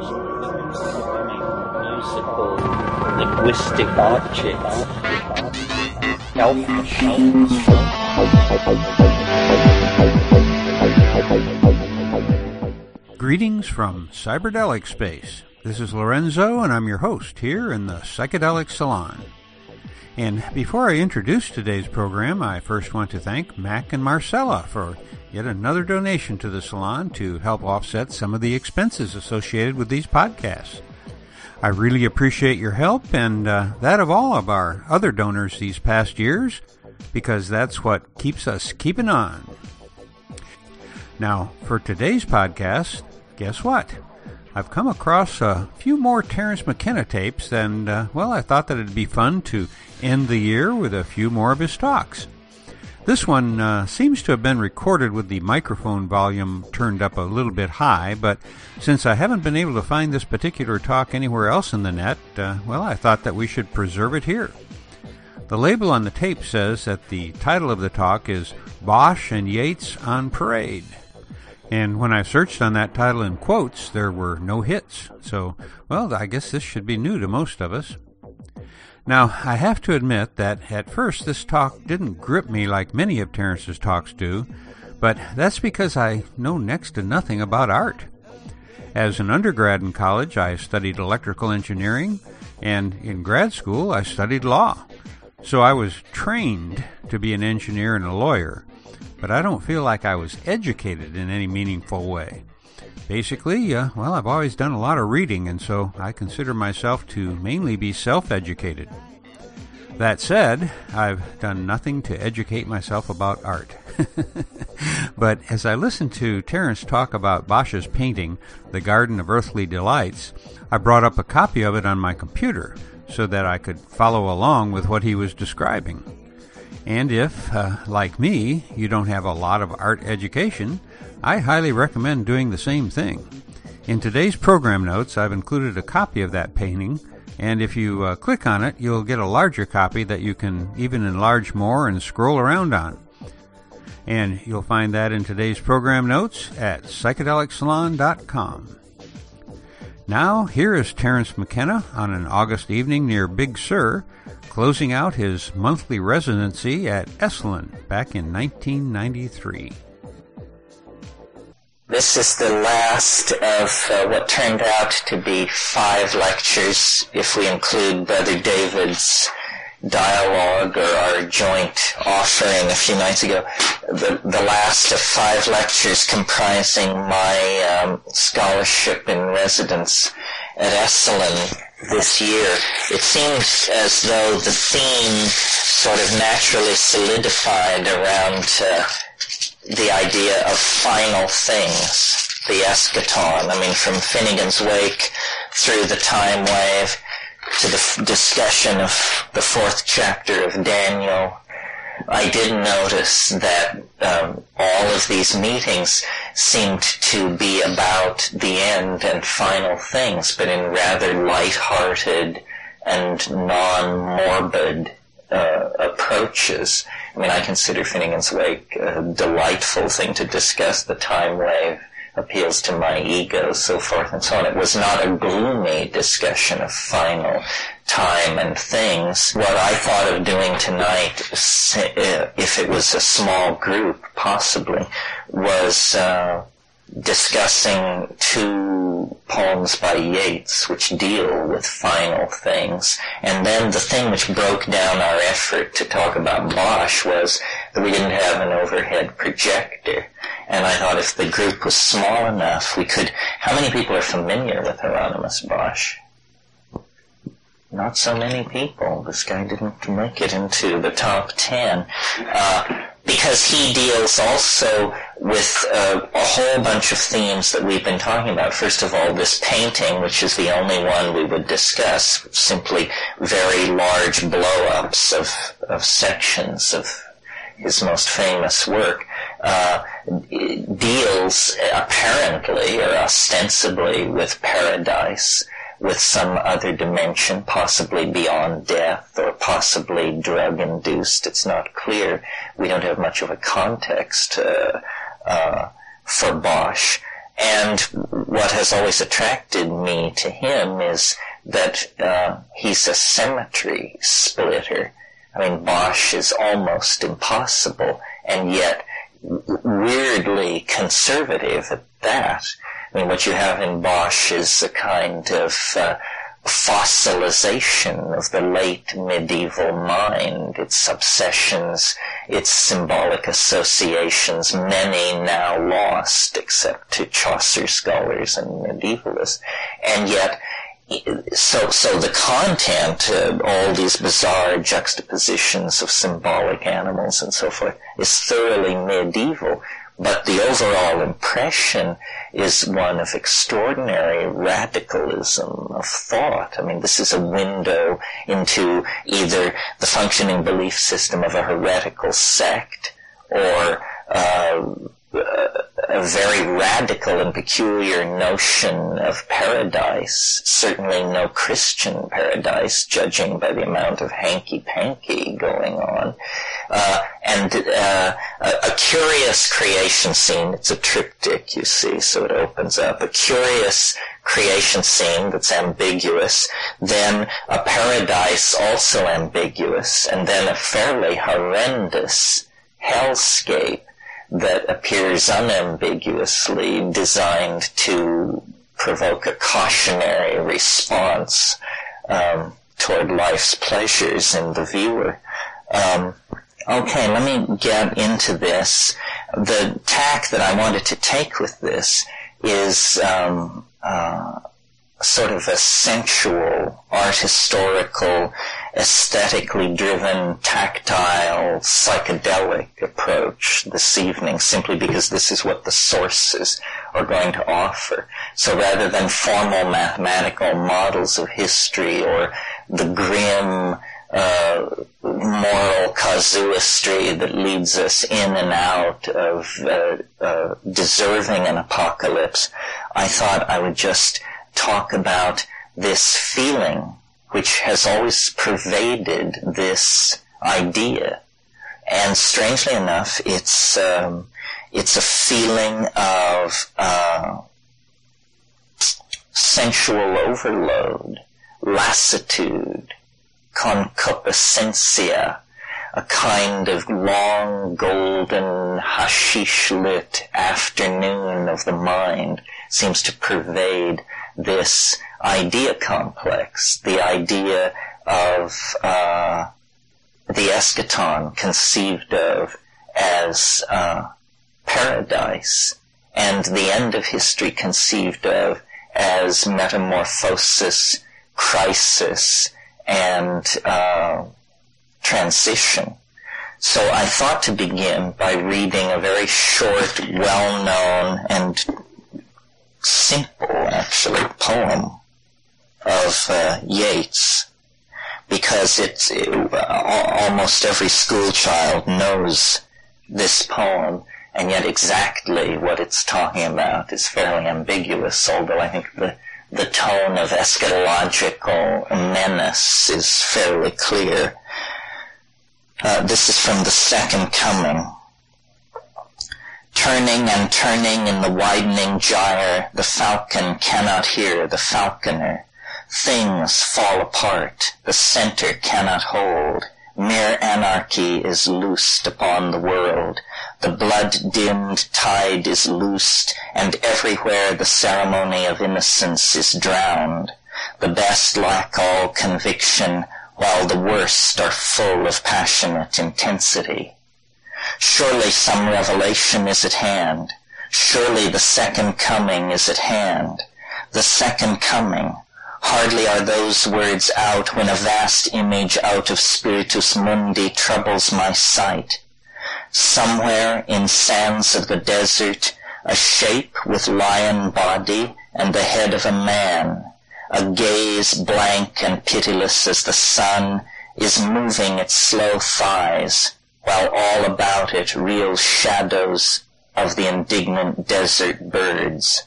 musical linguistic objects. Greetings from Cyberdelic Space. This is Lorenzo, and I'm your host here in the Psychedelic Salon. And before I introduce today's program, I first want to thank Mac and Marcella for yet another donation to the salon to help offset some of the expenses associated with these podcasts. I really appreciate your help and uh, that of all of our other donors these past years because that's what keeps us keeping on. Now, for today's podcast, guess what? I've come across a few more Terence McKenna tapes, and uh, well, I thought that it'd be fun to end the year with a few more of his talks. This one uh, seems to have been recorded with the microphone volume turned up a little bit high, but since I haven't been able to find this particular talk anywhere else in the net, uh, well, I thought that we should preserve it here. The label on the tape says that the title of the talk is Bosch and Yates on Parade. And when I searched on that title in quotes, there were no hits. So, well, I guess this should be new to most of us. Now, I have to admit that at first this talk didn't grip me like many of Terence's talks do, but that's because I know next to nothing about art. As an undergrad in college, I studied electrical engineering, and in grad school, I studied law. So I was trained to be an engineer and a lawyer, but I don't feel like I was educated in any meaningful way. Basically, uh, well, I've always done a lot of reading, and so I consider myself to mainly be self educated. That said, I've done nothing to educate myself about art. but as I listened to Terence talk about Bosch's painting, The Garden of Earthly Delights, I brought up a copy of it on my computer so that I could follow along with what he was describing. And if, uh, like me, you don't have a lot of art education, I highly recommend doing the same thing. In today's program notes, I've included a copy of that painting, and if you uh, click on it, you'll get a larger copy that you can even enlarge more and scroll around on. And you'll find that in today's program notes at psychedelicsalon.com. Now, here is Terence McKenna on an August evening near Big Sur, closing out his monthly residency at Esalen back in 1993. This is the last of uh, what turned out to be five lectures, if we include Brother David's dialogue or our joint offering a few nights ago. The, the last of five lectures comprising my um, scholarship in residence at Esalen this year. It seems as though the theme sort of naturally solidified around uh, the idea of final things, the eschaton. I mean, from Finnegans Wake through the time wave to the f- discussion of the fourth chapter of Daniel, I did notice that um, all of these meetings seemed to be about the end and final things, but in rather light-hearted and non-morbid uh, approaches. I mean, I consider Finnegans Wake a delightful thing to discuss. The time wave appeals to my ego, so forth and so on. It was not a gloomy discussion of final time and things. What I thought of doing tonight, uh, if it was a small group, possibly, was uh, discussing two poems by Yeats which deal with final things. And then the thing which broke down our effort to talk about Bosch was that we didn't have an overhead projector. And I thought if the group was small enough, we could... How many people are familiar with Hieronymus Bosch? Not so many people. This guy didn't make it into the top ten. Uh, because he deals also with uh, a whole bunch of themes that we've been talking about. First of all, this painting, which is the only one we would discuss, simply very large blow-ups of, of sections of his most famous work, uh, deals apparently or ostensibly with paradise with some other dimension, possibly beyond death or possibly drug induced. It's not clear. We don't have much of a context uh, uh, for Bosch. And what has always attracted me to him is that uh, he's a symmetry splitter. I mean, Bosch is almost impossible, and yet weirdly conservative at that. I mean, what you have in Bosch is a kind of uh, fossilization of the late medieval mind, its obsessions, its symbolic associations, many now lost except to Chaucer scholars and medievalists. And yet, so, so the content, uh, all these bizarre juxtapositions of symbolic animals and so forth, is thoroughly medieval, but the overall impression is one of extraordinary radicalism of thought. I mean, this is a window into either the functioning belief system of a heretical sect or uh, a very radical and peculiar notion of paradise. Certainly no Christian paradise, judging by the amount of hanky-panky going on. Uh, and uh, a, a, curious creation scene. It's a triptych, you see, so it opens up. A curious creation scene that's ambiguous, then a paradise also ambiguous, and then a fairly horrendous hellscape that appears unambiguously designed to provoke a cautionary response um, toward life's pleasures in the viewer. Um, okay, let me get into this. The tack that I wanted to take with this is um, uh, sort of a sensual, art historical, aesthetically driven, tactile, psychedelic approach this evening simply because this is what the sources are going to offer. So rather than formal mathematical models of history or the grim uh, moral casuistry that leads us in and out of uh, uh, deserving an apocalypse, I thought I would just talk about this feeling which has always pervaded this idea. And strangely enough, it's um, it's a feeling of uh, sensual overload, lassitude, concupiscencia, a kind of long, golden, hashish-lit afternoon of the mind seems to pervade this idea complex, the idea of uh, the eschaton conceived of as uh, paradise, and the end of history conceived of as metamorphosis, crisis, and uh, transition. So I thought to begin by reading a very short, well-known, and simple, actually, poem of uh, Yeats because it's it, almost every school child knows this poem, and yet exactly what it's talking about is fairly ambiguous. Although I think the the tone of eschatological menace is fairly clear. Uh, this is from the Second Coming. Turning and turning in the widening gyre, the falcon cannot hear the falconer. Things fall apart, the center cannot hold. Mere anarchy is loosed upon the world. The blood-dimmed tide is loosed, and everywhere the ceremony of innocence is drowned. The best lack all conviction, while the worst are full of passionate intensity. Surely some revelation is at hand. Surely the second coming is at hand. The second coming, Hardly are those words out when a vast image out of Spiritus Mundi troubles my sight. Somewhere in sands of the desert, a shape with lion body and the head of a man, a gaze blank and pitiless as the sun, is moving its slow thighs, while all about it reel shadows of the indignant desert birds.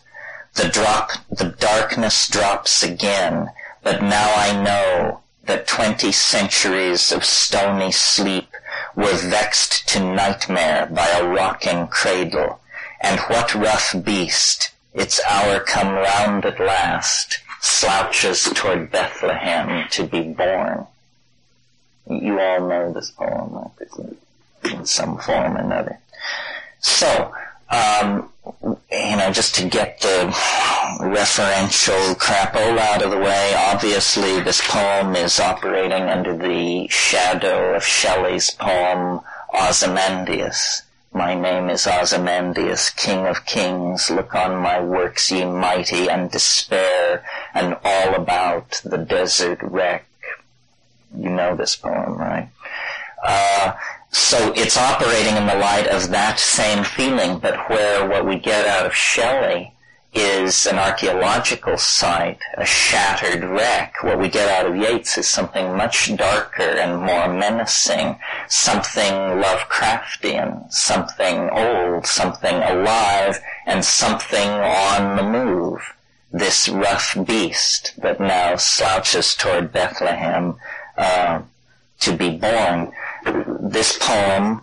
The drop, the darkness drops again, but now I know that twenty centuries of stony sleep were vexed to nightmare by a rocking cradle, and what rough beast its hour come round at last, slouches toward Bethlehem to be born. You all know this poem, I presume, in some form or another. So, um, you know, just to get the referential crapola out of the way, obviously this poem is operating under the shadow of Shelley's poem Ozymandias. My name is Ozymandias, King of Kings. Look on my works, ye mighty, and despair, and all about the desert wreck. You know this poem, right? Uh, so it's operating in the light of that same feeling, but where what we get out of Shelley is an archaeological site, a shattered wreck. What we get out of Yeats is something much darker and more menacing, something Lovecraftian, something old, something alive, and something on the move. This rough beast that now slouches toward Bethlehem uh, to be born. This poem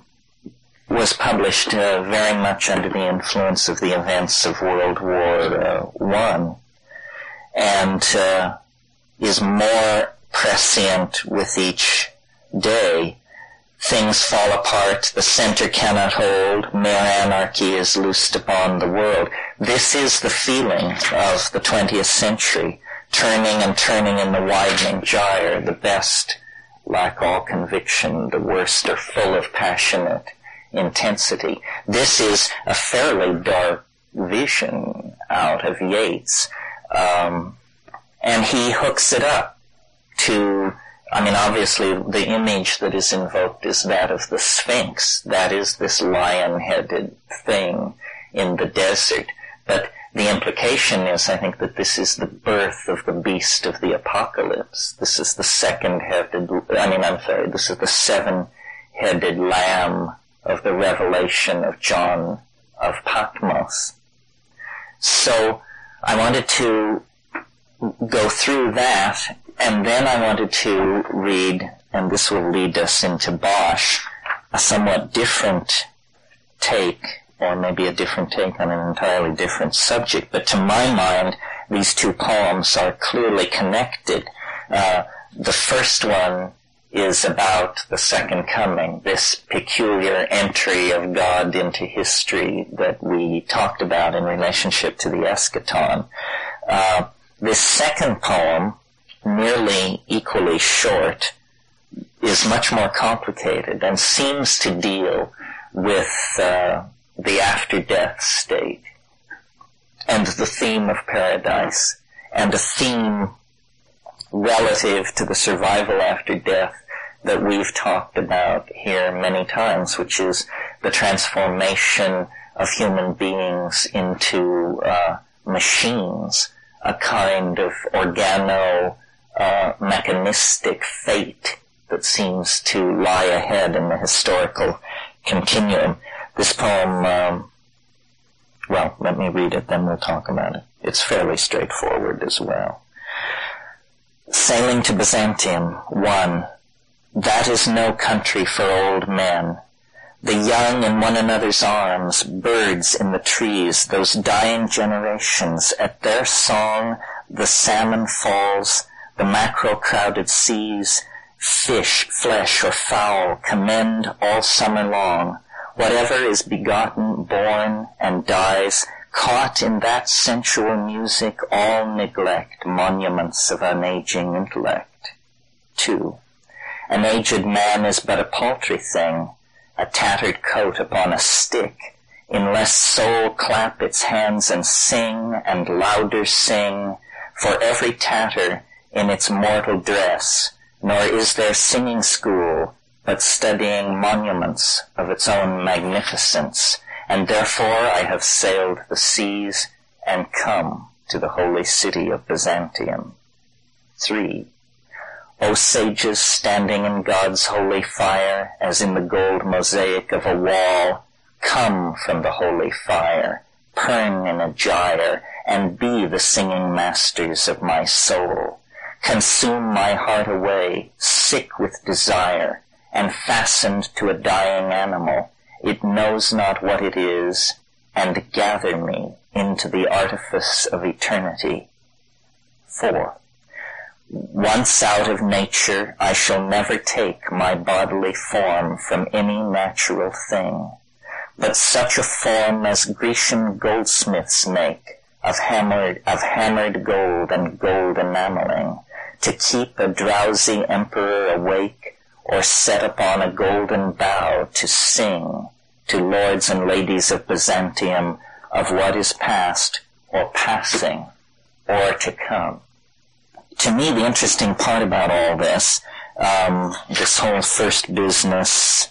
was published uh, very much under the influence of the events of World War uh, One, and uh, is more prescient with each day. Things fall apart, the center cannot hold, mere anarchy is loosed upon the world. This is the feeling of the 20th century, turning and turning in the widening gyre, the best lack all conviction, the worst are full of passionate intensity. This is a fairly dark vision out of Yeats. Um, and he hooks it up to, I mean, obviously the image that is invoked is that of the Sphinx. That is this lion-headed thing in the desert. But the implication is, I think, that this is the birth of the beast of the apocalypse. This is the second-headed, I mean, I'm sorry, this is the seven-headed lamb of the revelation of John of Patmos. So I wanted to go through that, and then I wanted to read, and this will lead us into Bosch, a somewhat different take, or maybe a different take on an entirely different subject. But to my mind, these two poems are clearly connected. Uh, the first one is about the second coming, this peculiar entry of God into history that we talked about in relationship to the eschaton. Uh, this second poem, nearly equally short, is much more complicated and seems to deal with uh, the after-death state and the theme of paradise and a theme relative to the survival after death that we've talked about here many times, which is the transformation of human beings into uh, machines, a kind of organo uh, mechanistic fate that seems to lie ahead in the historical continuum. This poem, um, well, let me read it, then we'll talk about it. It's fairly straightforward as well. Sailing to Byzantium, 1. That is no country for old men. The young in one another's arms, birds in the trees, those dying generations, at their song the salmon falls, the mackerel crowded seas, fish, flesh, or fowl commend all summer long. Whatever is begotten, born, and dies, caught in that sensual music, all neglect monuments of unaging intellect. 2. An aged man is but a paltry thing, a tattered coat upon a stick, unless soul clap its hands and sing, and louder sing, for every tatter in its mortal dress, nor is there singing school, but studying monuments of its own magnificence, and therefore I have sailed the seas and come to the holy city of Byzantium. 3. O sages standing in God's holy fire, as in the gold mosaic of a wall, come from the holy fire, perne in a gyre, and be the singing masters of my soul. Consume my heart away, sick with desire, and fastened to a dying animal, it knows not what it is, and gather me into the artifice of eternity. 4. Once out of nature, I shall never take my bodily form from any natural thing, but such a form as Grecian goldsmiths make of hammered, of hammered gold and gold enameling, to keep a drowsy emperor awake, or set upon a golden bough to sing to lords and ladies of Byzantium of what is past or passing or to come to me, the interesting part about all this, um, this whole first business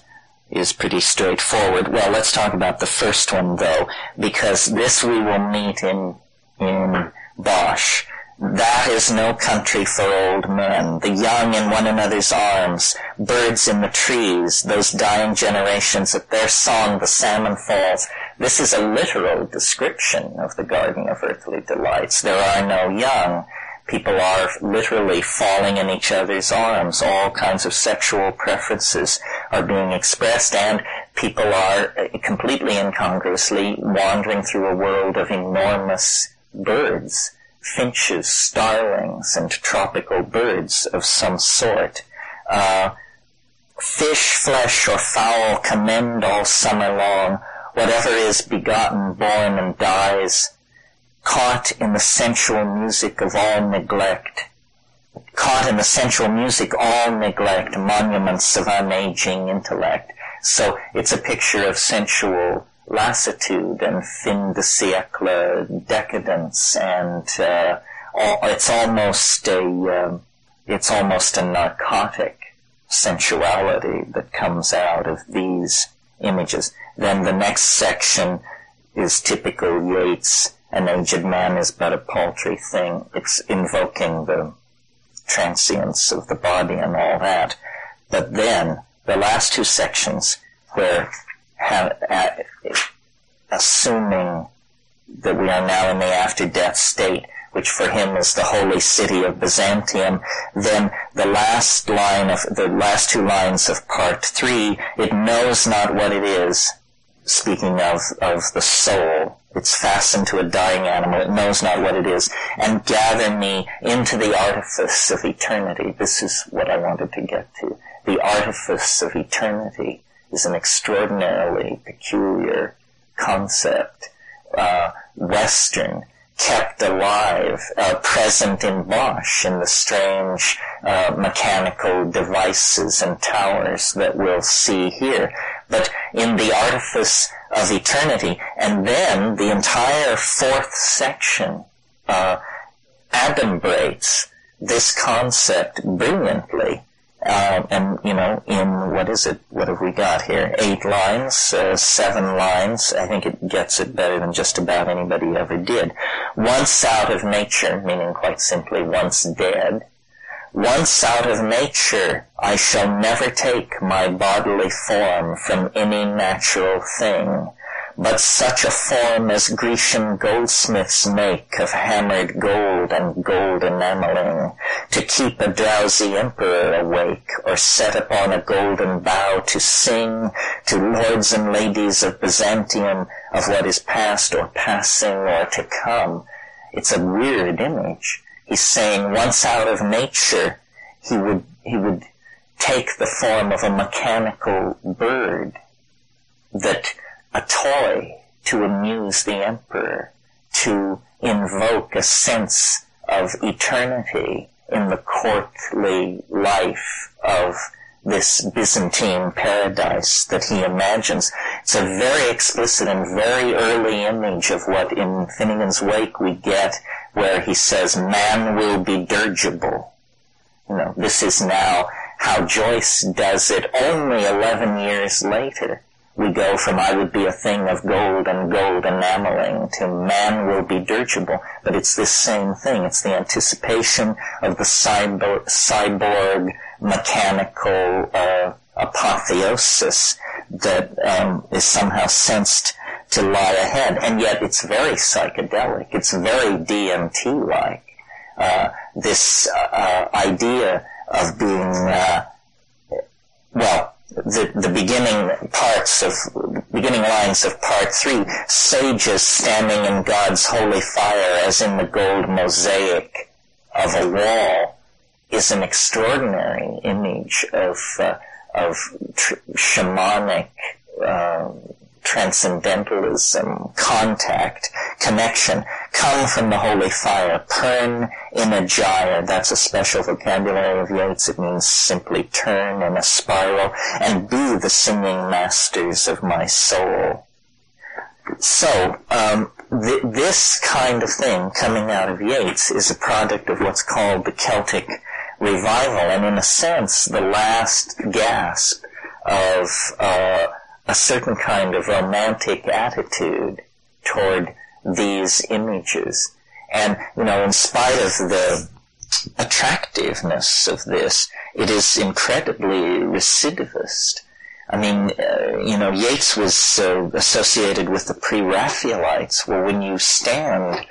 is pretty straightforward. Well, let's talk about the first one though, because this we will meet in in Bosch. That is no country for old men, the young in one another's arms, birds in the trees, those dying generations at their song the salmon falls. This is a literal description of the Garden of Earthly Delights. There are no young. People are literally falling in each other's arms. All kinds of sexual preferences are being expressed and people are uh, completely incongruously wandering through a world of enormous birds, finches, starlings, and tropical birds of some sort. Uh, fish, flesh, or fowl commend all summer long. Whatever is begotten, born, and dies caught in the sensual music of all neglect, caught in the sensual music all neglect, monuments of unaging intellect. So it's a picture of sensual lassitude and fin de siècle decadence, and uh, it's almost a uh, it's almost a narcotic sensuality that comes out of these images. Then the next section is typical Yeats an aged man is but a paltry thing. It's invoking the transience of the body and all that. But then, the last two sections, where have, uh, assuming that we are now in the after-death state, which for him is the holy city of Byzantium, then the last line of, the last two lines of part three, it knows not what it is, speaking of, of the soul, it's fastened to a dying animal. It knows not what it is. And gather me into the artifice of eternity. This is what I wanted to get to. The artifice of eternity is an extraordinarily peculiar concept. Uh, Western, kept alive, uh, present in Bosch in the strange uh, mechanical devices and towers that we'll see here. But in the artifice of eternity. And then the entire fourth section uh, adumbrates this concept brilliantly. Uh, and you know, in what is it? What have we got here? Eight lines, uh, seven lines. I think it gets it better than just about anybody ever did. Once out of nature, meaning quite simply once dead, once out of nature, I shall never take my bodily form from any natural thing, but such a form as Grecian goldsmiths make of hammered gold and gold enameling, to keep a drowsy emperor awake, or set upon a golden bough to sing to lords and ladies of Byzantium of what is past or passing or to come. It's a weird image He's saying once out of nature, he would, he would take the form of a mechanical bird that a toy to amuse the emperor, to invoke a sense of eternity in the courtly life of this Byzantine paradise that he imagines. It's a very explicit and very early image of what in Finnegans Wake we get where he says man will be dirigible. You know, this is now how Joyce does it only 11 years later. We go from I would be a thing of gold and gold enameling to man will be dirigible. But it's this same thing. It's the anticipation of the cyborg, cyborg mechanical uh, apotheosis that um, is somehow sensed to lie ahead, and yet it's very psychedelic. It's very DMT-like. Uh, this uh, idea of being, uh, well, the, the beginning parts of, beginning lines of part three, sages standing in God's holy fire as in the gold mosaic of a wall is an extraordinary image of, uh, of tr- shamanic, uh, transcendentalism, contact, connection, come from the holy fire, perne in a gyre, that's a special vocabulary of Yeats, it means simply turn in a spiral, and be the singing masters of my soul. So, um, th- this kind of thing coming out of Yeats is a product of what's called the Celtic revival, and in a sense, the last gasp of uh, a certain kind of romantic attitude toward these images. And, you know, in spite of the attractiveness of this, it is incredibly recidivist. I mean, uh, you know, Yeats was uh, associated with the pre-Raphaelites. Well, when you stand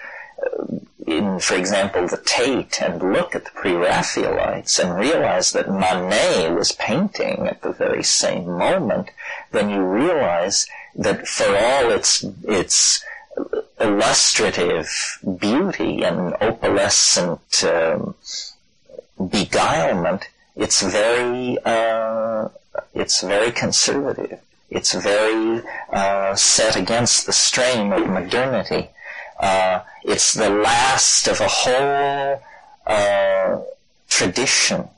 uh, in, for example, the Tate and look at the pre-Raphaelites and realize that Manet was painting at the very same moment, then you realize that for all its its illustrative beauty and opalescent um, beguilement, it's very uh, it's very conservative. It's very uh, set against the strain of modernity. Uh, it's the last of a whole uh, tradition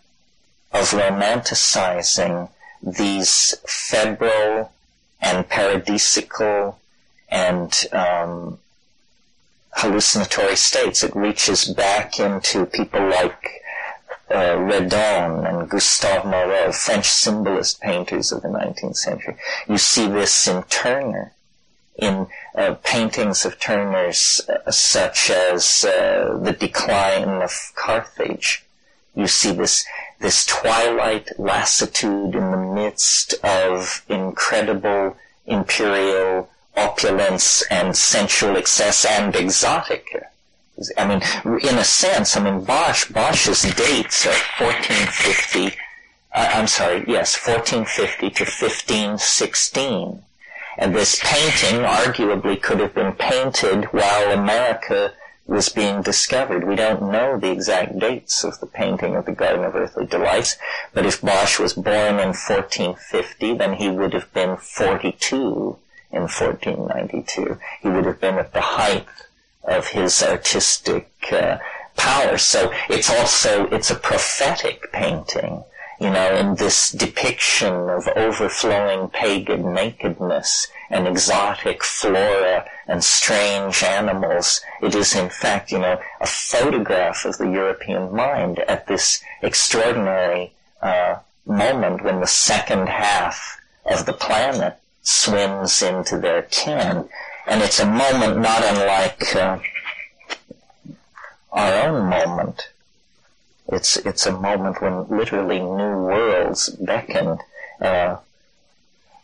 of romanticizing these febrile and paradisical and um, hallucinatory states. It reaches back into people like uh, Redon and Gustave Moreau, French symbolist painters of the 19th century. You see this in Turner in uh, paintings of Turner's uh, such as uh, The Decline of Carthage. You see this, this twilight lassitude in the midst of incredible imperial opulence and sensual excess and exotic. I mean, in a sense, I mean, Bosch, Bosch's dates are 1450, uh, I'm sorry, yes, 1450 to 1516. And this painting arguably could have been painted while America was being discovered. We don't know the exact dates of the painting of the Garden of Earthly Delights, but if Bosch was born in 1450, then he would have been 42 in 1492. He would have been at the height of his artistic uh, power. So it's also, it's a prophetic painting you know, in this depiction of overflowing pagan nakedness and exotic flora and strange animals. It is in fact, you know, a photograph of the European mind at this extraordinary uh, moment when the second half of the planet swims into their kin. And it's a moment not unlike uh, our own moment it's it's a moment when literally new worlds beckon. Uh,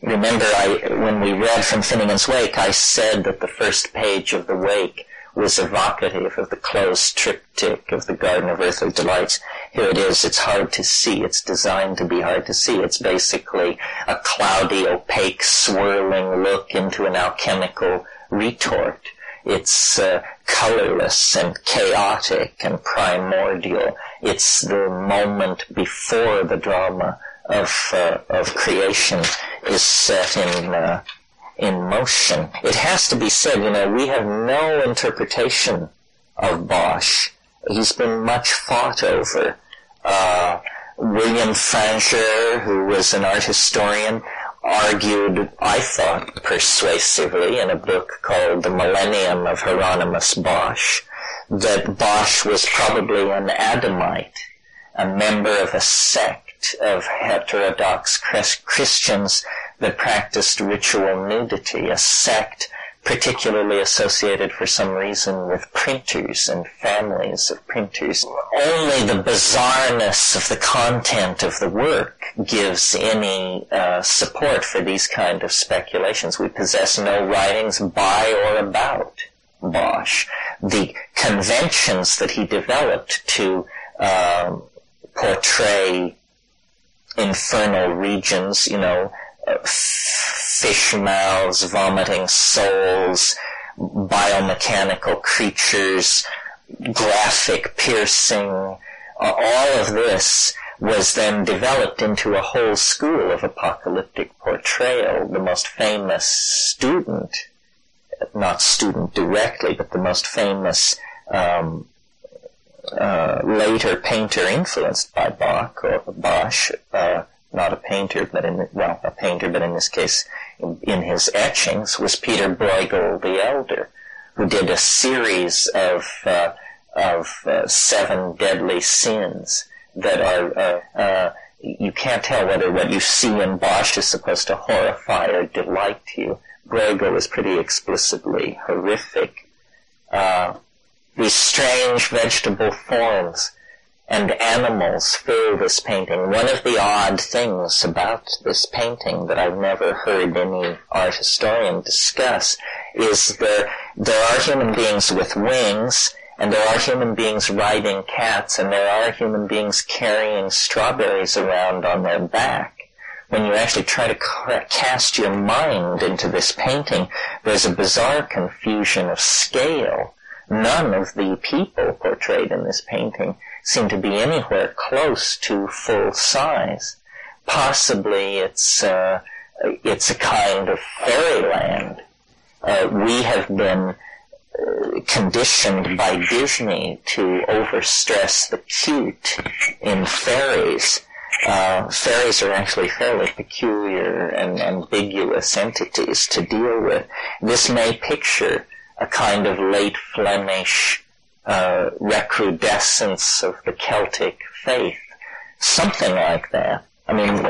remember, I when we read from Finnegans Wake, I said that the first page of the Wake was evocative of the closed triptych of the Garden of Earthly Delights. Here it is. It's hard to see. It's designed to be hard to see. It's basically a cloudy, opaque, swirling look into an alchemical retort. It's uh, colorless and chaotic and primordial. It's the moment before the drama of uh, of creation is set in uh, in motion. It has to be said, you know, we have no interpretation of Bosch. He's been much fought over. Uh, William Fraenger, who was an art historian, argued, I thought, persuasively in a book called The Millennium of Hieronymus Bosch, that Bosch was probably an Adamite, a member of a sect of heterodox Christians that practiced ritual nudity, a sect particularly associated for some reason with printers and families of printers. Only the bizarreness of the content of the work gives any uh, support for these kind of speculations. We possess no writings by or about Bosch. The conventions that he developed to um, portray infernal regions, you know, fish mouths, vomiting souls, biomechanical creatures, graphic piercing, uh, all of this was then developed into a whole school of apocalyptic portrayal. The most famous student, not student directly, but the most famous um, uh, later painter influenced by Bach or Bosch, uh, not a painter, but in well, a painter, but in this case, in, in his etchings, was Peter Bruegel the Elder, who did a series of uh, of uh, seven deadly sins that are uh, uh, you can't tell whether what you see in Bosch is supposed to horrify or delight you. Bruegel is pretty explicitly horrific. Uh, these strange vegetable forms and animals fill this painting. One of the odd things about this painting that I've never heard any art historian discuss is there, there are human beings with wings and there are human beings riding cats, and there are human beings carrying strawberries around on their back. When you actually try to cast your mind into this painting, there's a bizarre confusion of scale. None of the people portrayed in this painting seem to be anywhere close to full size. Possibly it's uh, it's a kind of fairyland. Uh, we have been conditioned by Disney to overstress the cute in fairies. Uh, fairies are actually fairly peculiar and ambiguous entities to deal with. This may picture a kind of late Flemish uh, recrudescence of the Celtic faith, something like that. I mean,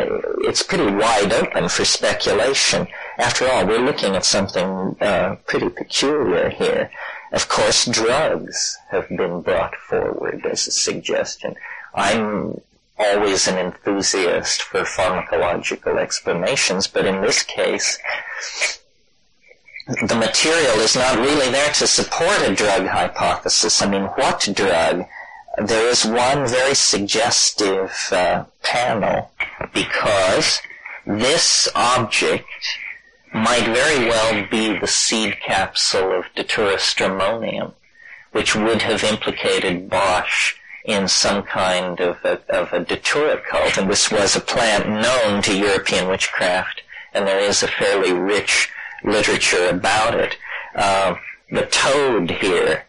it's pretty wide open for speculation. After all, we're looking at something uh, pretty peculiar here. Of course, drugs have been brought forward as a suggestion. I'm always an enthusiast for pharmacological explanations, but in this case, the material is not really there to support a drug hypothesis. I mean, what drug? There is one very suggestive uh, panel because this object might very well be the seed capsule of Datura stramonium, which would have implicated Bosch in some kind of a, of a Datura cult. And this was a plant known to European witchcraft, and there is a fairly rich literature about it. Uh, the toad here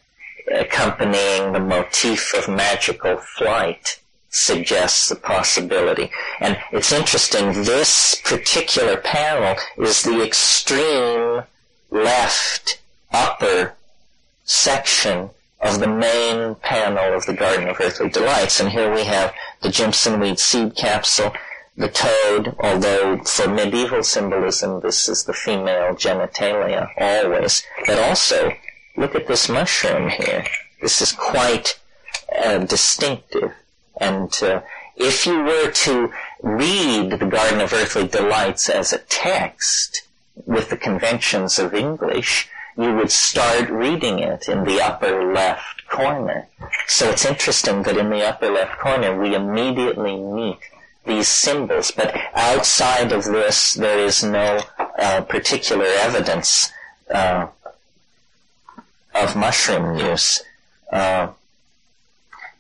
accompanying the motif of magical flight suggests the possibility. And it's interesting, this particular panel is the extreme left upper section of the main panel of the Garden of Earthly Delights. And here we have the Jimson weed seed capsule, the toad, although for medieval symbolism this is the female genitalia always, but also look at this mushroom here. This is quite uh, distinctive. And uh, if you were to read the Garden of Earthly Delights as a text with the conventions of English, you would start reading it in the upper left corner. So it's interesting that in the upper left corner we immediately meet these symbols, but outside of this there is no uh, particular evidence uh, of mushroom use. Uh,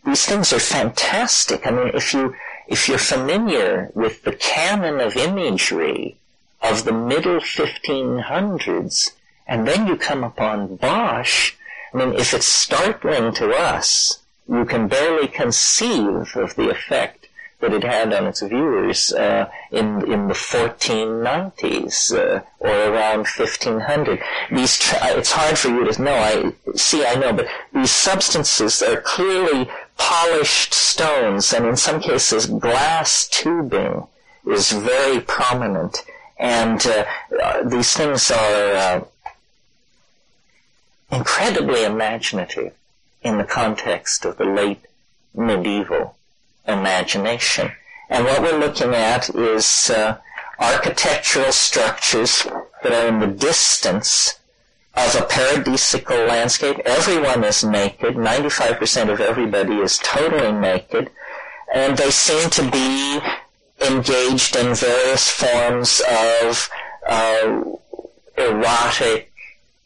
these things are fantastic. I mean, if you if you're familiar with the canon of imagery of the middle 1500s, and then you come upon Bosch, I mean, if it's startling to us, you can barely conceive of the effect that it had on its viewers uh, in in the 1490s uh, or around 1500. These tra- it's hard for you to know. I see, I know, but these substances are clearly polished stones, and in some cases, glass tubing is very prominent. And uh, uh these things are uh, incredibly imaginative in the context of the late medieval imagination. And what we're looking at is uh, architectural structures that are in the distance of a paradisical landscape. Everyone is naked. 95% of everybody is totally naked. And they seem to be engaged in various forms of uh, erotic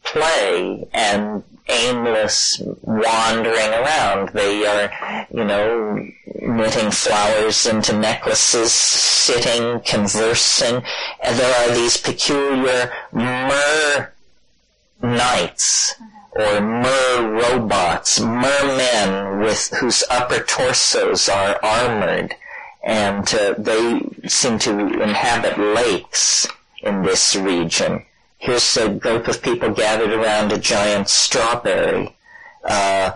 play and aimless wandering around. They are, you know, knitting flowers into necklaces, sitting, conversing, and there are these peculiar mer knights or mer robots, mermen with whose upper torsos are armored, and uh, they seem to inhabit lakes in this region. Here's a group of people gathered around a giant strawberry. Uh,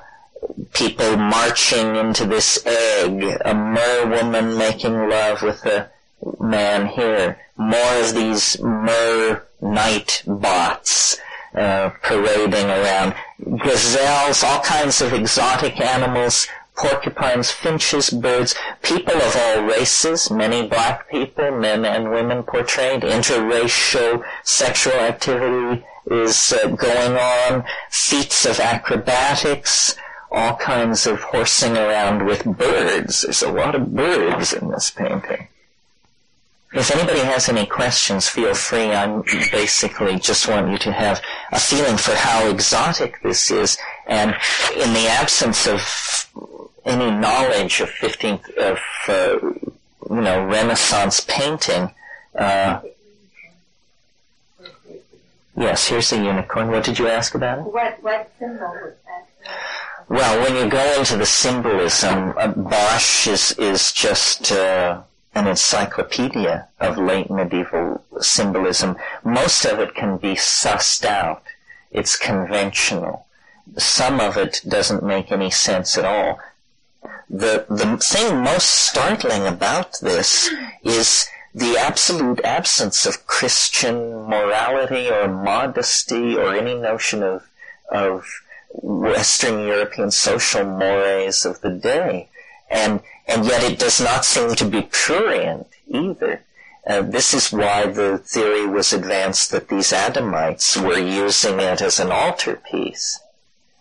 people marching into this egg. A mer woman making love with a man here. More of these mer night bots uh, parading around. Gazelles, all kinds of exotic animals porcupines, finches, birds, people of all races, many black people, men and women portrayed, interracial sexual activity is uh, going on, feats of acrobatics, all kinds of horsing around with birds. There's a lot of birds in this painting. If anybody has any questions, feel free. I basically just want you to have a feeling for how exotic this is. And in the absence of any knowledge of 15th, of, uh, you know, Renaissance painting, uh, yes, here's the unicorn. What did you ask about it? What, what symbol was that? Well, when you go into the symbolism, uh, Bosch is, is just, uh, an encyclopedia of late medieval symbolism. Most of it can be sussed out. It's conventional. Some of it doesn't make any sense at all. The, the thing most startling about this is the absolute absence of Christian morality or modesty or any notion of, of Western European social mores of the day. And and yet it does not seem to be prurient either. Uh, this is why the theory was advanced that these Adamites were using it as an altarpiece.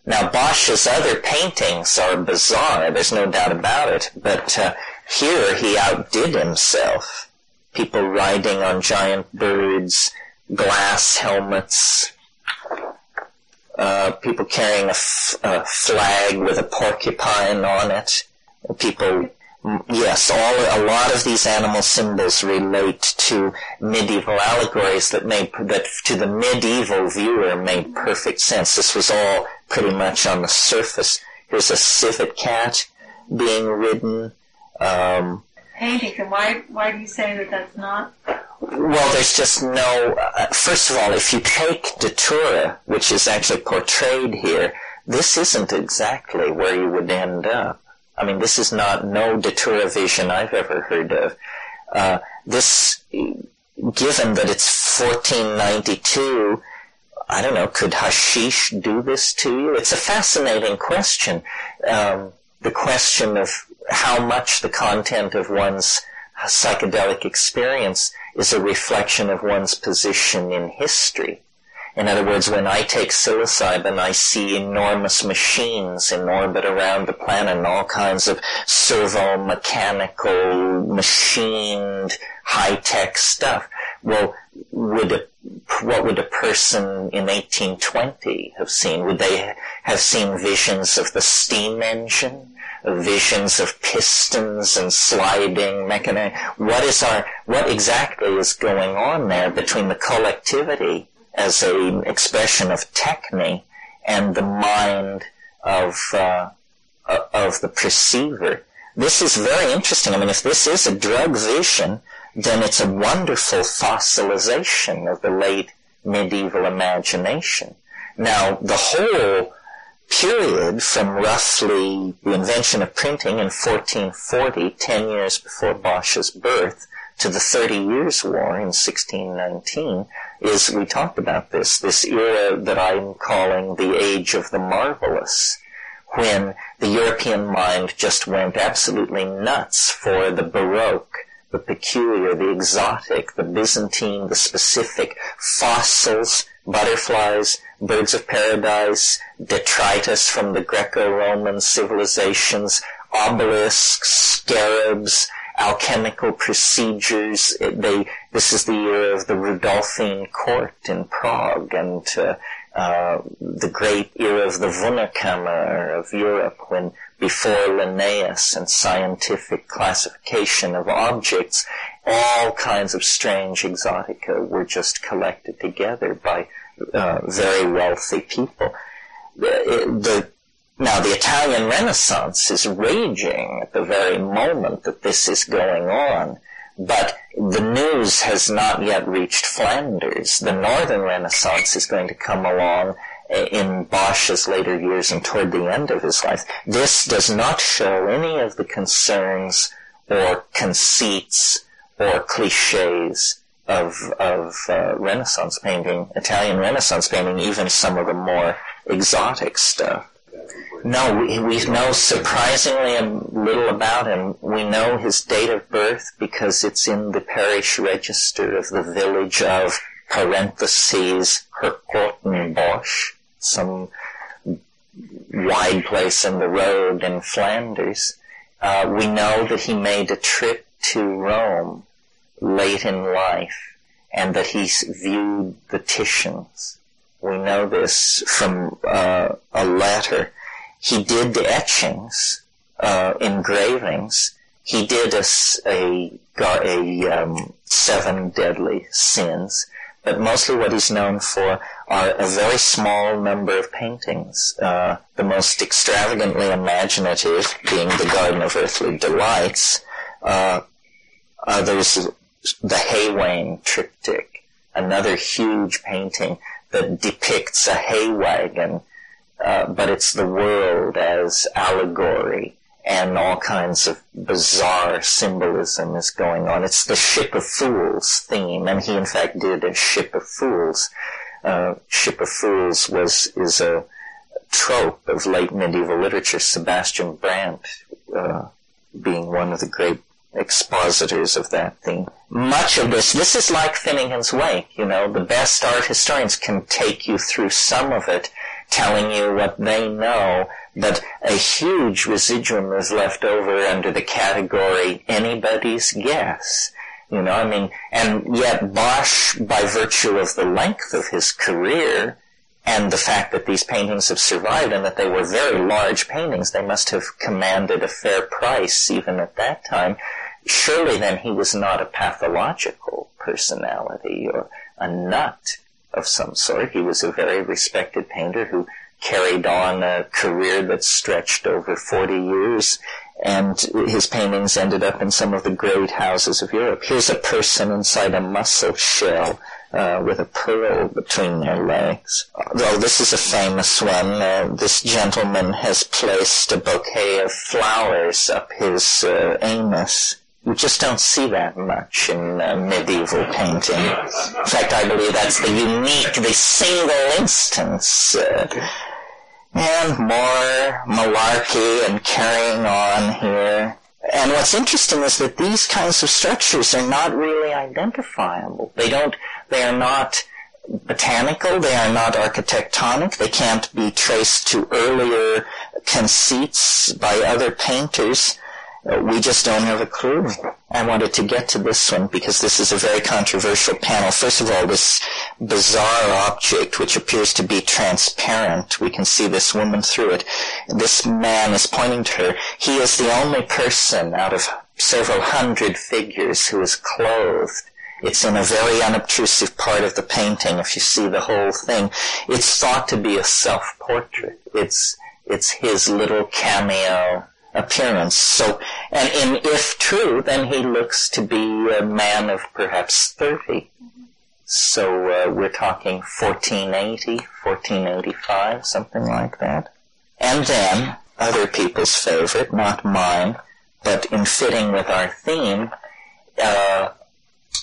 Now Bosch's other paintings are bizarre, there's no doubt about it, but uh, here he outdid himself. People riding on giant birds, glass helmets, uh, people carrying a, f- a flag with a porcupine on it, people Yes, all a lot of these animal symbols relate to medieval allegories that made that to the medieval viewer made perfect sense. This was all pretty much on the surface. Here's a civet cat being ridden. Um, Paintings, and why why do you say that that's not? well, there's just no. Uh, first of all, if you take Datura, which is actually portrayed here, this isn't exactly where you would end up. I mean, this is not no Datura vision I've ever heard of. Uh, this, given that it's 1492, I don't know, could hashish do this to you? It's a fascinating question. Um, the question of how much the content of one's psychedelic experience is a reflection of one's position in history. In other words, when I take psilocybin, I see enormous machines in orbit around the planet and all kinds of servo-mechanical, machined, high-tech stuff. Well, would a, what would a person in 1820 have seen? Would they have seen visions of the steam engine? Visions of pistons and sliding mechanism? What is our, what exactly is going on there between the collectivity as an expression of techne and the mind of uh, of the perceiver. This is very interesting. I mean, if this is a drug vision, then it's a wonderful fossilization of the late medieval imagination. Now, the whole period from roughly the invention of printing in 1440, 10 years before Bosch's birth, to the Thirty Years' War in 1619 is, we talked about this, this era that I'm calling the age of the marvelous, when the European mind just went absolutely nuts for the Baroque, the peculiar, the exotic, the Byzantine, the specific, fossils, butterflies, birds of paradise, detritus from the Greco-Roman civilizations, obelisks, scarabs, alchemical procedures. They, this is the year of the Rudolphine court in Prague and uh, uh, the great era of the Wunderkammer of Europe when before Linnaeus and scientific classification of objects, all kinds of strange exotica were just collected together by uh, very wealthy people. The, the now, the Italian Renaissance is raging at the very moment that this is going on, but the news has not yet reached Flanders. The Northern Renaissance is going to come along in Bosch's later years and toward the end of his life. This does not show any of the concerns or conceits or cliches of, of uh, Renaissance painting, Italian Renaissance painting, even some of the more exotic stuff. No, we, we know surprisingly little about him. We know his date of birth because it's in the parish register of the village of parentheses Hertogenbosch, some wide place in the road in Flanders. Uh, we know that he made a trip to Rome late in life and that he viewed the Titians. We know this from uh, a letter he did etchings, uh, engravings. He did a, a, a um, seven deadly sins, but mostly what he's known for are a very small number of paintings. Uh, the most extravagantly imaginative being the Garden of Earthly Delights. Uh, others, the Haywain triptych, another huge painting that depicts a hay wagon uh, but it's the world as allegory and all kinds of bizarre symbolism is going on. It's the Ship of Fools theme, and he in fact did a Ship of Fools. Uh, Ship of Fools was is a trope of late medieval literature. Sebastian Brant uh, being one of the great expositors of that theme. Much of this, this is like Finnegans Wake, you know, the best art historians can take you through some of it, telling you what they know, but a huge residuum is left over under the category anybody's guess. You know, I mean, and yet Bosch, by virtue of the length of his career, and the fact that these paintings have survived and that they were very large paintings, they must have commanded a fair price even at that time. Surely then he was not a pathological personality or a nut of some sort. He was a very respected painter who carried on a career that stretched over 40 years, and his paintings ended up in some of the great houses of Europe. Here's a person inside a mussel shell. Uh, with a pearl between their legs. Though this is a famous one, uh, this gentleman has placed a bouquet of flowers up his uh, anus. You just don't see that much in uh, medieval painting. In fact, I believe that's the unique, the single instance. Uh, and more malarkey and carrying on here. And what's interesting is that these kinds of structures are not really identifiable. They don't, they are not botanical, they are not architectonic, they can't be traced to earlier conceits by other painters. We just don't have a clue. I wanted to get to this one because this is a very controversial panel. First of all, this bizarre object which appears to be transparent. We can see this woman through it. This man is pointing to her. He is the only person out of several hundred figures who is clothed. It's in a very unobtrusive part of the painting. If you see the whole thing, it's thought to be a self-portrait. It's it's his little cameo appearance. So, and, and if true, then he looks to be a man of perhaps 30. So uh, we're talking 1480, 1485, something like that. And then, other people's favorite, not mine, but in fitting with our theme, uh,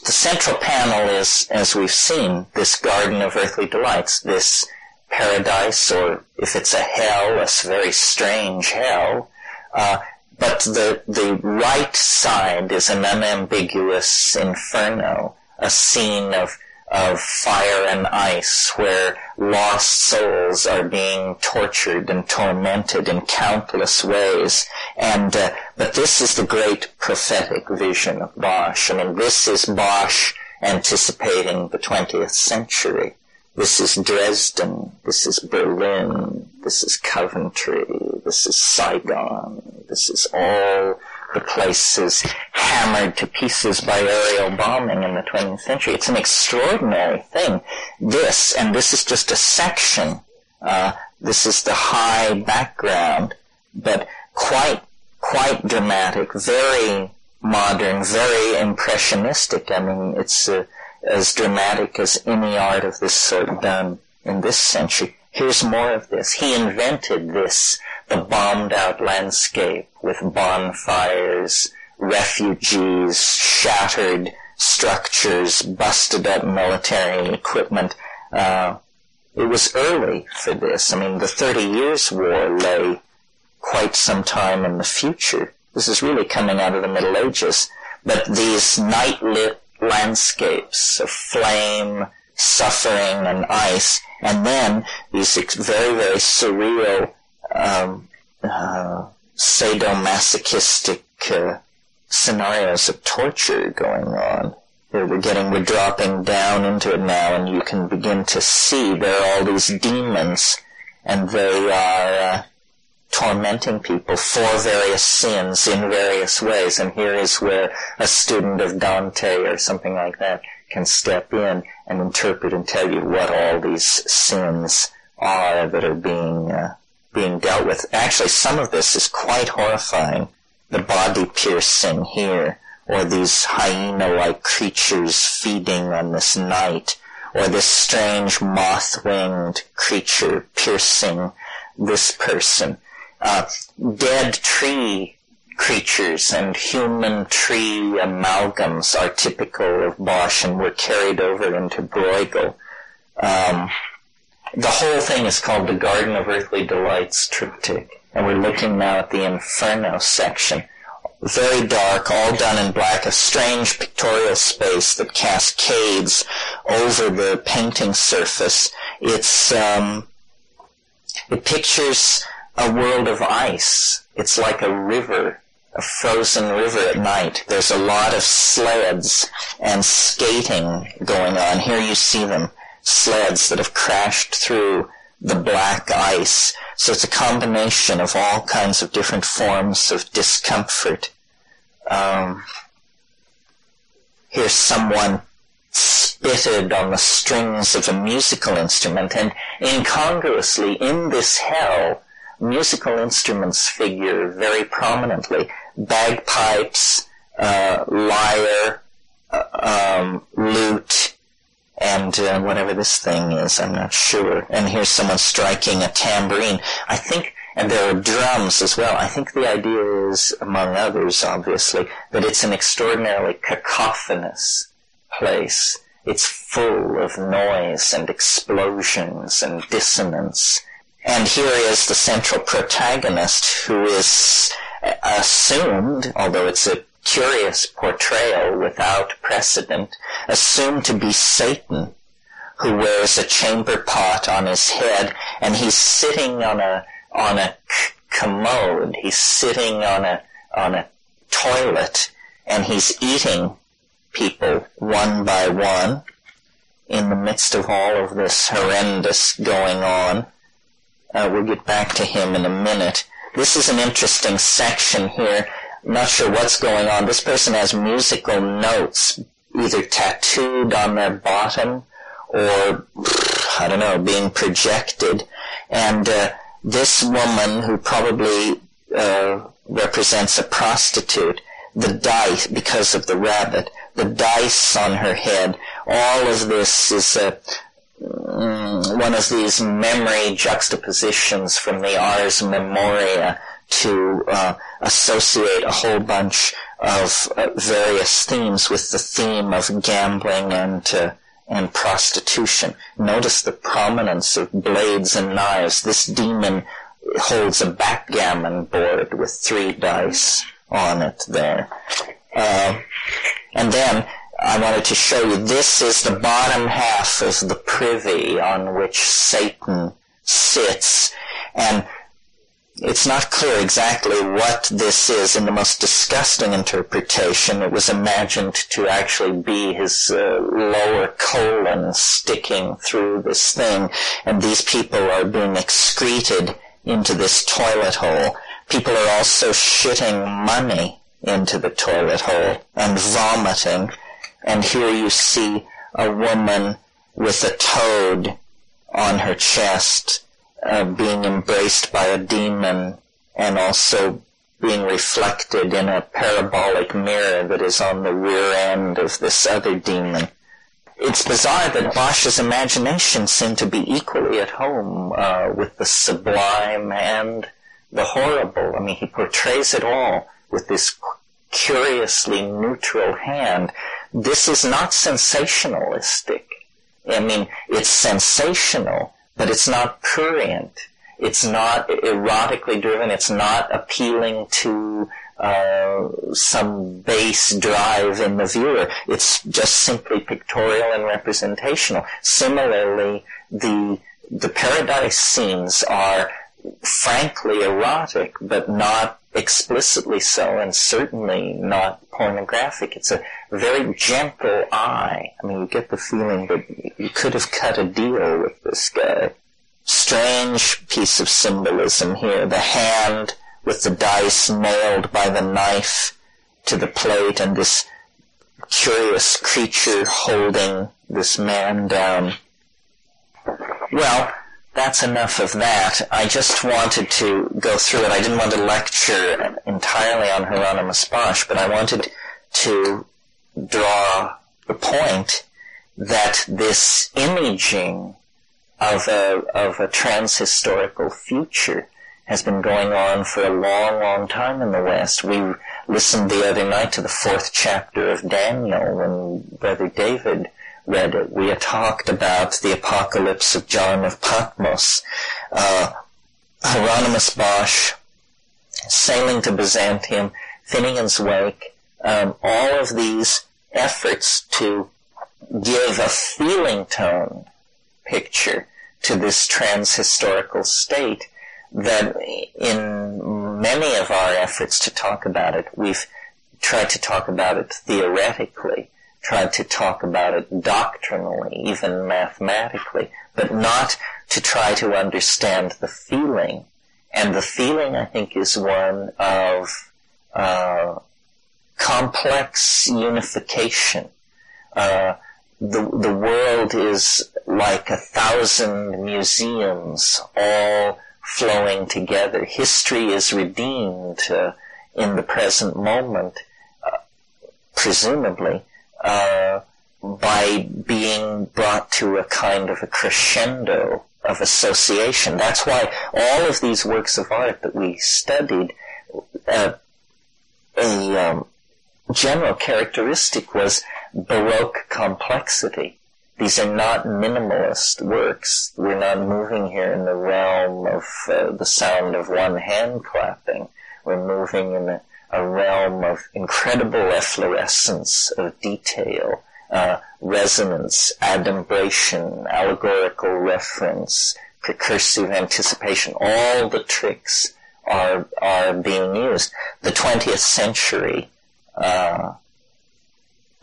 the central panel is, as we've seen, this garden of earthly delights, this paradise, or if it's a hell, a very strange hell, uh, but the, the right side is an unambiguous inferno, a scene of, of fire and ice where lost souls are being tortured and tormented in countless ways. And, uh, but this is the great prophetic vision of Bosch. I mean, this is Bosch anticipating the 20th century. This is Dresden. This is Berlin. This is Coventry. This is Saigon. This is all the places hammered to pieces by aerial bombing in the 20th century. It's an extraordinary thing. This, and this is just a section. Uh, this is the high background, but quite, quite dramatic, very modern, very impressionistic. I mean, it's uh, as dramatic as any art of this sort done in this century. Here's more of this. He invented this, the bombed out landscape with bonfires, refugees, shattered structures, busted up military equipment. Uh, it was early for this. I mean, the Thirty Years' War lay quite some time in the future. This is really coming out of the Middle Ages. But these night-lit landscapes of flame, suffering, and ice, and then these very, very surreal, um, uh, sadomasochistic uh, scenarios of torture going on. We're getting, we're dropping down into it now, and you can begin to see there are all these demons, and they are uh, tormenting people for various sins in various ways. And here is where a student of Dante or something like that can step in and interpret and tell you what all these sins are that are being uh, being dealt with. Actually, some of this is quite horrifying. The body piercing here, or these hyena-like creatures feeding on this knight, or this strange moth-winged creature piercing this person uh, dead tree creatures and human tree amalgams are typical of Bosch and were carried over into Bruegel. Um, the whole thing is called the Garden of Earthly Delights triptych, and we're looking now at the Inferno section. Very dark, all done in black, a strange pictorial space that cascades over the painting surface. It's, um, it pictures a world of ice. It's like a river, a frozen river at night. There's a lot of sleds and skating going on. Here you see them, sleds that have crashed through the black ice. So it's a combination of all kinds of different forms of discomfort. Um, here's someone spitted on the strings of a musical instrument, and incongruously, in this hell, musical instruments figure very prominently. Bagpipes, uh, lyre, uh, um, lute, and uh, whatever this thing is, I'm not sure. And here's someone striking a tambourine. I think, and there are drums as well. I think the idea is, among others, obviously, that it's an extraordinarily cacophonous place. It's full of noise and explosions and dissonance and here is the central protagonist who is assumed, although it's a curious portrayal without precedent, assumed to be Satan, who wears a chamber pot on his head, and he's sitting on a on a commode. He's sitting on a on a toilet, and he's eating people one by one in the midst of all of this horrendous going on. Uh, we'll get back to him in a minute. This is an interesting section here. Not sure what's going on. This person has musical notes either tattooed on their bottom or, I don't know, being projected. And uh, this woman, who probably uh, represents a prostitute, the dice, because of the rabbit, the dice on her head, all of this is a, Mm, one of these memory juxtapositions from the Ars Memoria to uh, associate a whole bunch of uh, various themes with the theme of gambling and uh, and prostitution. Notice the prominence of blades and knives. This demon holds a backgammon board with three dice on it there. Uh, and then I wanted to show you this is the bottom half of the privy on which Satan sits. And it's not clear exactly what this is. In the most disgusting interpretation, it was imagined to actually be his uh, lower colon sticking through this thing, and these people are being excreted into this toilet hole. People are also shitting money into the toilet hole and vomiting. And here you see a woman with a toad on her chest uh, being embraced by a demon and also being reflected in a parabolic mirror that is on the rear end of this other demon. It's bizarre that Bosch's imagination seemed to be equally at home uh, with the sublime and the horrible. I mean, he portrays it all with this curiously neutral hand. This is not sensationalistic. I mean, it's sensational, but it's not prurient. It's not erotically driven. It's not appealing to uh, some base drive in the viewer. It's just simply pictorial and representational. Similarly, the the paradise scenes are frankly erotic, but not explicitly so, and certainly not pornographic. It's a very gentle eye. I mean, you get the feeling that you could have cut a deal with this guy. Strange piece of symbolism here. The hand with the dice nailed by the knife to the plate and this curious creature holding this man down. Well, that's enough of that. I just wanted to go through it. I didn't want to lecture entirely on Hieronymus Bosch, but I wanted to draw the point that this imaging of a, of a transhistorical future has been going on for a long, long time in the West. We listened the other night to the fourth chapter of Daniel when Brother David read. We had talked about the apocalypse of John of Patmos, uh, Hieronymus Bosch, sailing to Byzantium, Finnegan's Wake, um, all of these efforts to give a feeling tone picture to this transhistorical state that in many of our efforts to talk about it, we've tried to talk about it theoretically tried to talk about it doctrinally, even mathematically, but not to try to understand the feeling. And the feeling, I think, is one of uh, complex unification. Uh, the the world is like a thousand museums, all flowing together. History is redeemed uh, in the present moment, uh, presumably, uh, by being brought to a kind of a crescendo of association. That's why all of these works of art that we studied, uh, a um, general characteristic was Baroque complexity. These are not minimalist works. We're not moving here in the realm of uh, the sound of one hand clapping. We're moving in a a realm of incredible efflorescence of detail, uh, resonance, adumbration, allegorical reference, precursive anticipation. All the tricks are are being used. The 20th century uh,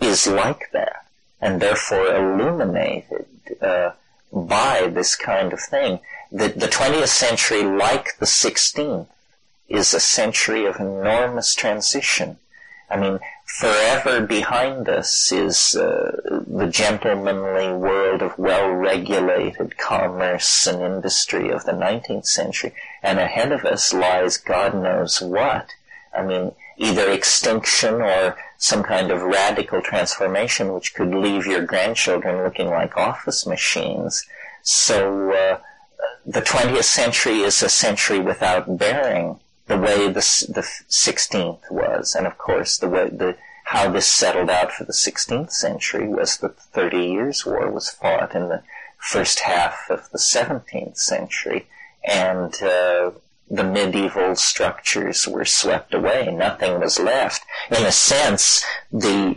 is like that, and therefore illuminated uh, by this kind of thing. The, the 20th century, like the 16th, is a century of enormous transition. I mean, forever behind us is uh, the gentlemanly world of well-regulated commerce and industry of the 19th century, and ahead of us lies God knows what. I mean, either extinction or some kind of radical transformation which could leave your grandchildren looking like office machines. So, uh, the 20th century is a century without bearing the way the, the 16th was. And of course, the way, the, how this settled out for the 16th century was that the Thirty Years' War was fought in the first half of the 17th century, and uh, the medieval structures were swept away. Nothing was left. In a sense, the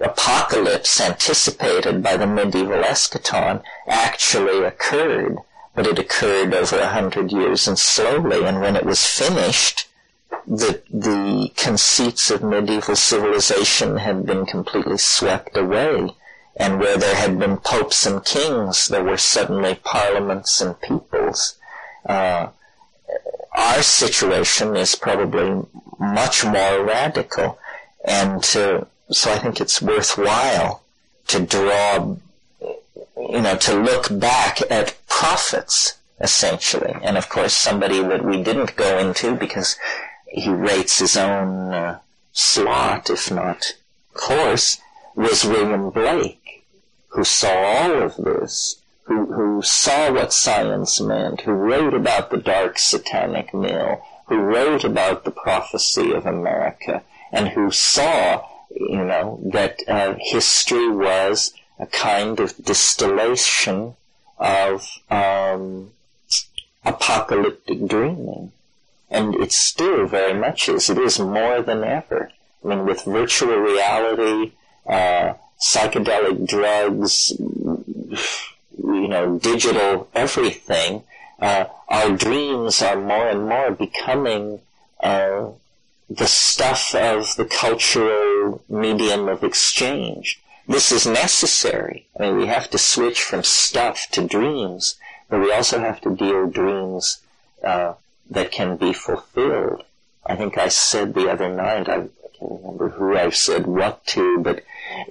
apocalypse anticipated by the medieval eschaton actually occurred, but it occurred over a hundred years. And slowly, and when it was finished, the, the conceits of medieval civilization had been completely swept away, and where there had been popes and kings, there were suddenly parliaments and peoples. Uh, our situation is probably much more radical, and uh, so I think it's worthwhile to draw, you know, to look back at prophets essentially, and of course somebody that we didn't go into because he rates his own uh, slot, if not course, was William Blake, who saw all of this, who, who saw what science meant, who wrote about the dark satanic mill, who wrote about the prophecy of America, and who saw, you know, that uh, history was a kind of distillation of um, apocalyptic dreaming. And it still very much is. It is more than ever. I mean, with virtual reality, uh, psychedelic drugs, you know, digital everything, uh, our dreams are more and more becoming uh, the stuff of the cultural medium of exchange. This is necessary. I mean, we have to switch from stuff to dreams, but we also have to deal dreams uh, that can be fulfilled. I think I said the other night, I, can't remember who I said what to, but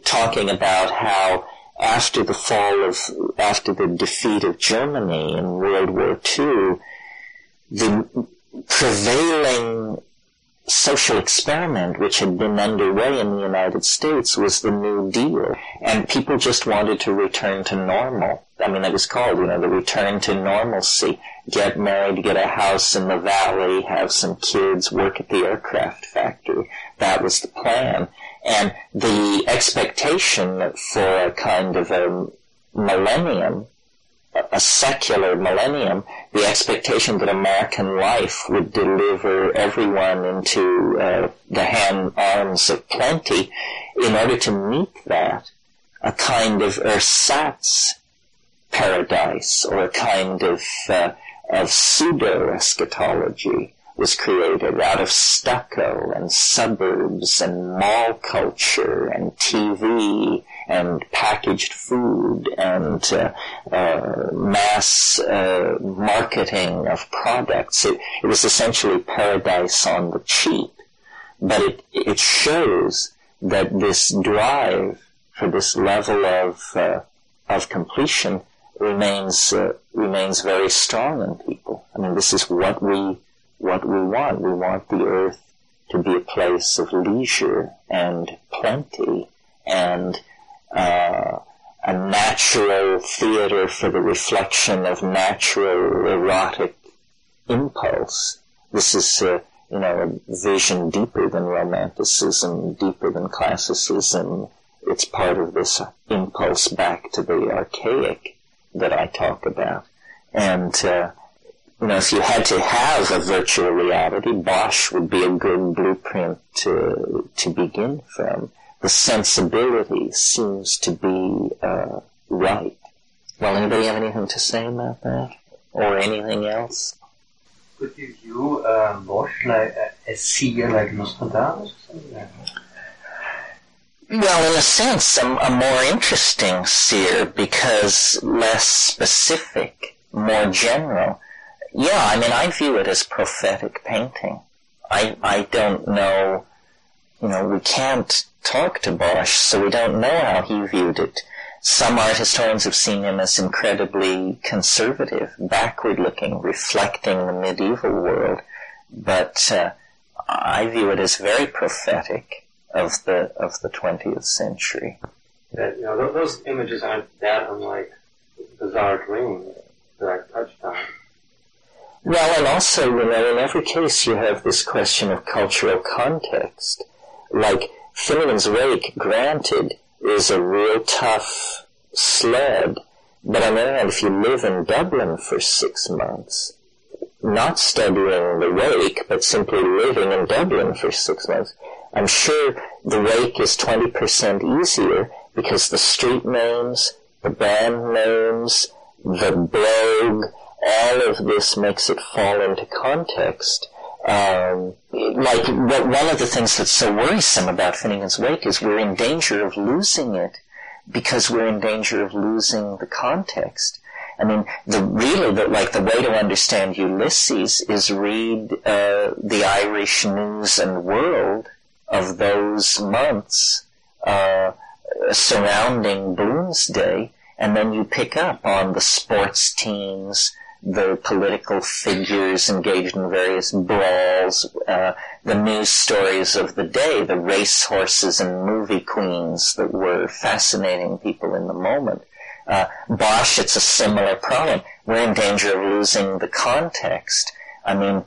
talking about how after the fall of, after the defeat of Germany in World War II, the prevailing social experiment which had been underway in the United States was the New Deal. And people just wanted to return to normal. I mean, it was called, you know, the return to normalcy. Get married, get a house in the valley, have some kids, work at the aircraft factory. That was the plan. And the expectation for a kind of a millennium, a secular millennium, the expectation that American life would deliver everyone into uh, the hand arms of plenty, in order to meet that, a kind of ersatz paradise or a kind of uh, of pseudo eschatology was created out of stucco and suburbs and mall culture and TV and packaged food and uh, uh, mass uh, marketing of products. It, it, was essentially paradise on the cheap, but it, it shows that this drive for this level of uh, of completion remains uh, remains very strong in people. I mean, this is what we what we want. We want the earth to be a place of leisure and plenty and uh, a natural theater for the reflection of natural erotic impulse. This is, uh, you know, a vision deeper than romanticism, deeper than classicism. It's part of this impulse back to the archaic that I talk about. And, uh, you know, if you had to have a virtual reality, Bosch would be a good blueprint to, to begin from. The sensibility seems to be uh, right. Well, anybody have anything to say about that? Or anything else? Could you view uh, Bosch like a seer like Nostradamus? Well, in a sense, a, a more interesting seer because less specific, more general. Yeah, I mean, I view it as prophetic painting. I, I don't know, you know, we can't talk to Bosch, so we don't know how he viewed it. Some art historians have seen him as incredibly conservative, backward-looking, reflecting the medieval world, but uh, I view it as very prophetic of the of the 20th century. That, you know, those images aren't that unlike the bizarre dreams that I touched on. Well, and also, you know, in every case you have this question of cultural context. Like, Finnegan's Wake, granted, is a real tough sled, but on the other hand, if you live in Dublin for six months, not studying the wake, but simply living in Dublin for six months, I'm sure the wake is 20% easier because the street names, the band names, the blog, all of this makes it fall into context. Um, like one of the things that's so worrisome about Finnegans Wake is we're in danger of losing it because we're in danger of losing the context. I mean, the really the, like the way to understand Ulysses is read uh, the Irish News and World of those months uh, surrounding Bloomsday, and then you pick up on the sports teams, the political figures engaged in various brawls, uh, the news stories of the day, the race horses and movie queens that were fascinating people in the moment. Uh, Bosch, it's a similar problem. We're in danger of losing the context. I mean,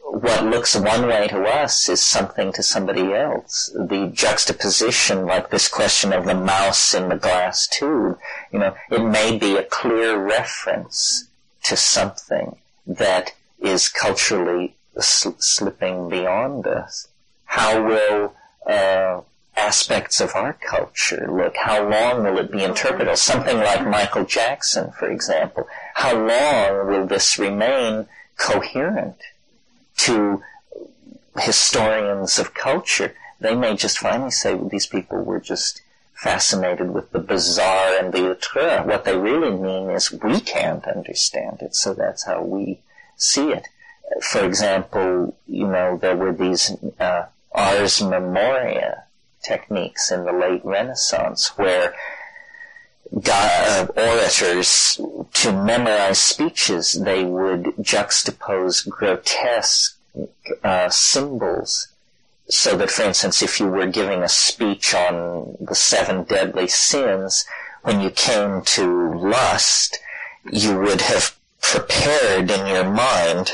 what looks one way to us is something to somebody else. The juxtaposition, like this question of the mouse in the glass tube, you know, it may be a clear reference to something that is culturally sl- slipping beyond us. How will uh, aspects of our culture look? How long will it be interpreted? Something like Michael Jackson, for example. How long will this remain coherent? to historians of culture, they may just finally say well, these people were just fascinated with the bizarre and the outre. What they really mean is we can't understand it, so that's how we see it. For example, you know, there were these uh, ars memoria techniques in the late Renaissance where uh, orators to memorize speeches, they would juxtapose grotesque uh, symbols so that, for instance, if you were giving a speech on the seven deadly sins, when you came to lust, you would have prepared in your mind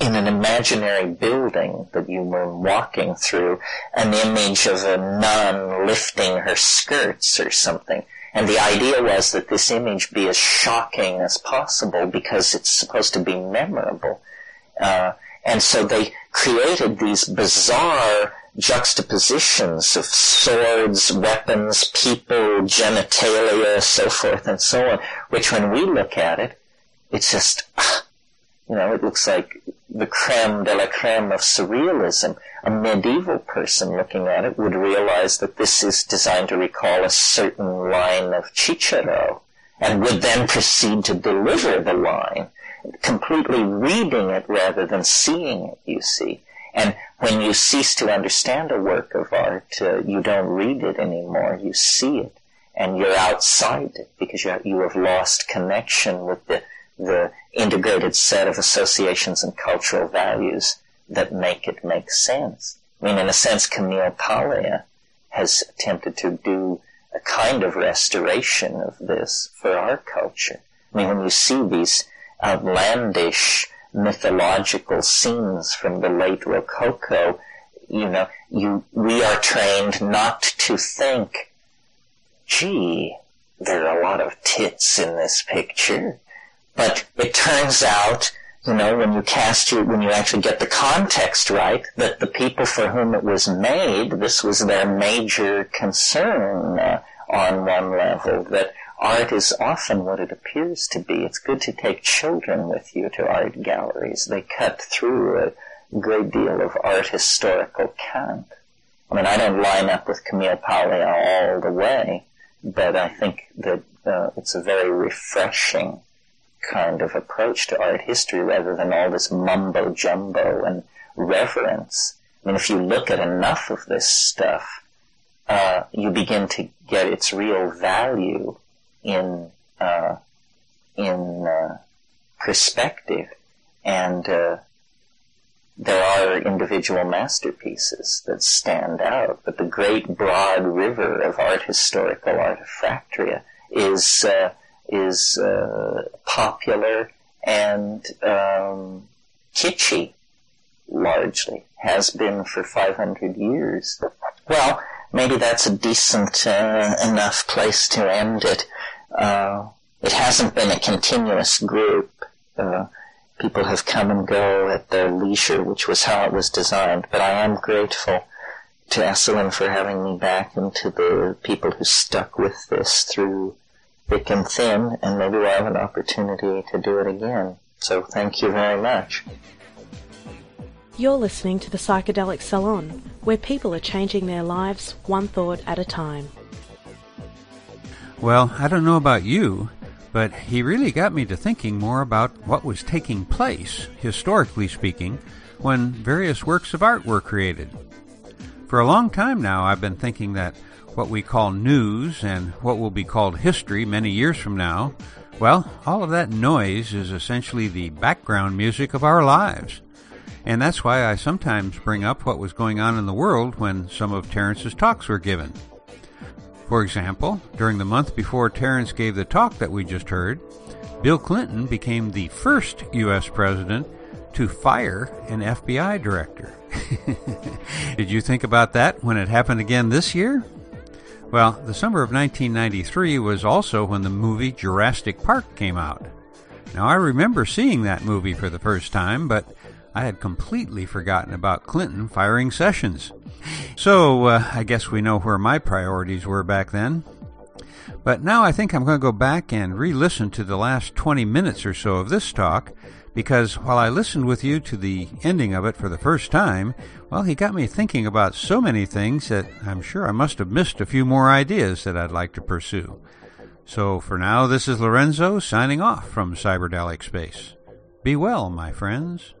in an imaginary building that you were walking through an image of a nun lifting her skirts or something and the idea was that this image be as shocking as possible because it's supposed to be memorable. Uh, and so they created these bizarre juxtapositions of swords, weapons, people, genitalia, so forth and so on, which when we look at it, it's just, you know, it looks like the creme de la creme of surrealism. A medieval person looking at it would realize that this is designed to recall a certain line of Cicero and would then proceed to deliver the line, completely reading it rather than seeing it, you see. And when you cease to understand a work of art, uh, you don't read it anymore, you see it. And you're outside it because you have, you have lost connection with the, the integrated set of associations and cultural values that make it make sense. I mean, in a sense, Camille Paglia has attempted to do a kind of restoration of this for our culture. I mean, when you see these outlandish mythological scenes from the late Rococo, you know, you, we are trained not to think, gee, there are a lot of tits in this picture. But it turns out you know, when you cast your, when you actually get the context right, that the people for whom it was made, this was their major concern uh, on one level, that art is often what it appears to be. It's good to take children with you to art galleries. They cut through a great deal of art historical cant. I mean, I don't line up with Camille Paglia all the way, but I think that uh, it's a very refreshing kind of approach to art history rather than all this mumbo jumbo and reverence. I mean, if you look at enough of this stuff, uh, you begin to get its real value in uh, in uh, perspective, and uh, there are individual masterpieces that stand out. But the great broad river of art historical artifactoria is uh, is uh, popular and um, kitschy, largely, has been for 500 years. Well, maybe that's a decent uh, enough place to end it. Uh, it hasn't been a continuous group. Uh, people have come and go at their leisure, which was how it was designed. But I am grateful to Esalen for having me back and to the people who stuck with this through thick and thin, and maybe we'll have an opportunity to do it again. So thank you very much. You're listening to the Psychedelic Salon, where people are changing their lives one thought at a time. Well, I don't know about you, but he really got me to thinking more about what was taking place, historically speaking, when various works of art were created. For a long time now, I've been thinking that what we call news and what will be called history many years from now, well, all of that noise is essentially the background music of our lives. And that's why I sometimes bring up what was going on in the world when some of Terence's talks were given. For example, during the month before Terence gave the talk that we just heard, Bill Clinton became the first U.S. president to fire an FBI director. Did you think about that when it happened again this year? Well, the summer of 1993 was also when the movie Jurassic Park came out. Now, I remember seeing that movie for the first time, but I had completely forgotten about Clinton firing Sessions. So, uh, I guess we know where my priorities were back then. But now I think I'm going to go back and re listen to the last 20 minutes or so of this talk because while I listened with you to the ending of it for the first time, well, he got me thinking about so many things that I'm sure I must have missed a few more ideas that I'd like to pursue. So for now, this is Lorenzo signing off from Cyberdelic Space. Be well, my friends.